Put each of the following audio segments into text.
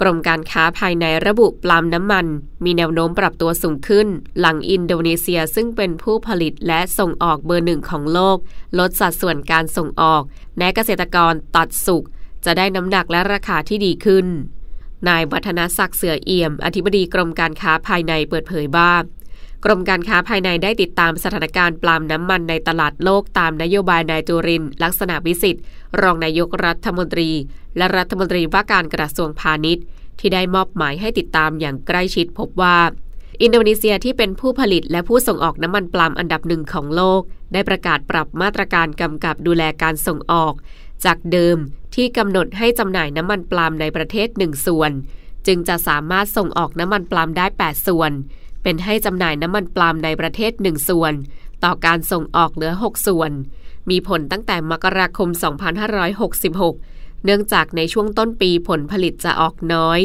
กรมการค้าภายในระบุปลามน้ำมัน มีแนวโน้มปรับตัวสูงขึ้น หลังอินโดนีเซียซึ่งเป็นผู้ผลิตและส่งออกเบอร์หนึ่งของโลก ลดสัดส่วนการส่งออกแม้เกษตรกรตัดสุกจะได้น้ำหนักและราคาที่ดีขึ้น นายวัฒนศักดิ์เสือเอี่ยม อธิบดีกรมการค้าภายในเปิดเผยว่ากรมการค้าภายในได้ติดตามสถานการณ์ปลามน้ำมันในตลาดโลกตามนโยบายนายจุรินลักษณะวิสิทธิ์ รองนายกรัฐมนตรี และรัฐมนตรีว่าการกระทรวงพาณิชย์ ที่ได้มอบหมายให้ติดตามอย่างใกล้ชิดพบว่า อินโดนีเซียที่เป็นผู้ผลิตและผู้ส่งออกน้ำมันปลามอันดับหนึ่งของโลก ได้ประกาศปรับมาตรการกำกับดูแลการส่งออก จากเดิมที่กำหนดให้จำหน่ายน้ำมันปลามในประเทศหนึ่งส่วน จึงจะสามารถส่งออกน้ำมันปลามได้ 8 ส่วน เป็นให้จำหน่ายน้ำมันปลามในประเทศหนึ่งส่วน ต่อการส่งออกเหลือ 6 ส่วน มีผลตั้งแต่มกราคม 2566 เนื่องจากในช่วงต้นปีผลผลิตจะออกน้อย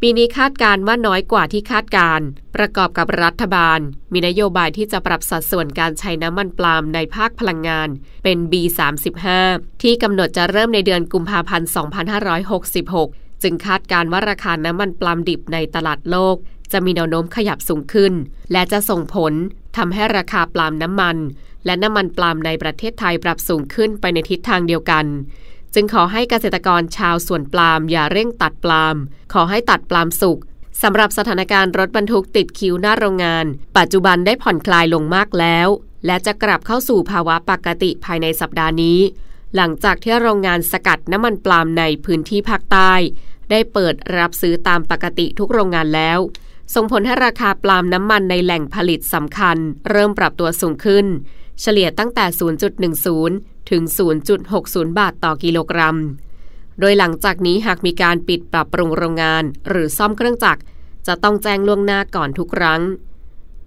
ปีนี้คาดการว่าน้อยกว่าที่คาดการ ประกอบกับรัฐบาล มีนโยบายที่จะปรับสัดส่วนการใช้น้ำมันปลามในภาคพลังงาน เป็น B35 ที่กำหนดจะเริ่มในเดือนกุมภาพันธ์ 2566 จึงคาดการว่าราคาน้ำมันปลามดิบในตลาดโลกจะมีแนวโน้มขยับสูงขึ้น และจะส่งผลทำให้ราคาปลามน้ำมัน และน้ำมันปลามในประเทศไทยปรับสูงขึ้นไปในทิศทางเดียวกัน จึงขอให้เกษตรกรชาวสวนปลามอย่าเร่งตัดปลามขอให้ตัดปลามสุกสำหรับสถานการณ์รถบรรทุกติดคิวหน้าโรงงาน ปัจจุบันได้ผ่อนคลายลงมากแล้ว และจะกลับเข้าสู่ภาวะปกติภายในสัปดาห์นี้ หลังจากที่โรงงานสกัดน้ำมันปลามในพื้นที่ภาคใต้ ได้เปิดรับซื้อตามปกติทุกโรงงานแล้ว ส่งผลให้ราคาปลามน้ำมันในแหล่งผลิตสำคัญ เริ่มปรับตัวสูงขึ้น เฉลี่ยตั้งแต่ 0.10 ถึง 0.60 บาทต่อกิโลกรัม โดยหลังจากนี้หากมีการปิดปรับปรุงโรงงาน หรือซ่อมเครื่องจักร จะต้องแจ้งล่วงหน้าก่อนทุกครั้ง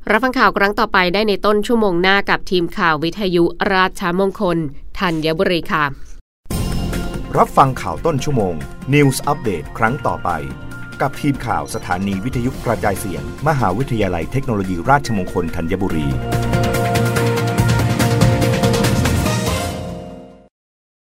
รับฟังข่าวครั้งต่อไปได้ในต้นชั่วโมงหน้ากับทีมข่าววิทยุราชมงคลธัญบุรีค่ะ รับฟังข่าวต้นชั่วโมง News อัปเดตครั้งต่อไป กับทีมข่าวสถานีวิทยุกระจายเสียง มหาวิทยาลัยเทคโนโลยีราชมงคลธัญบุรี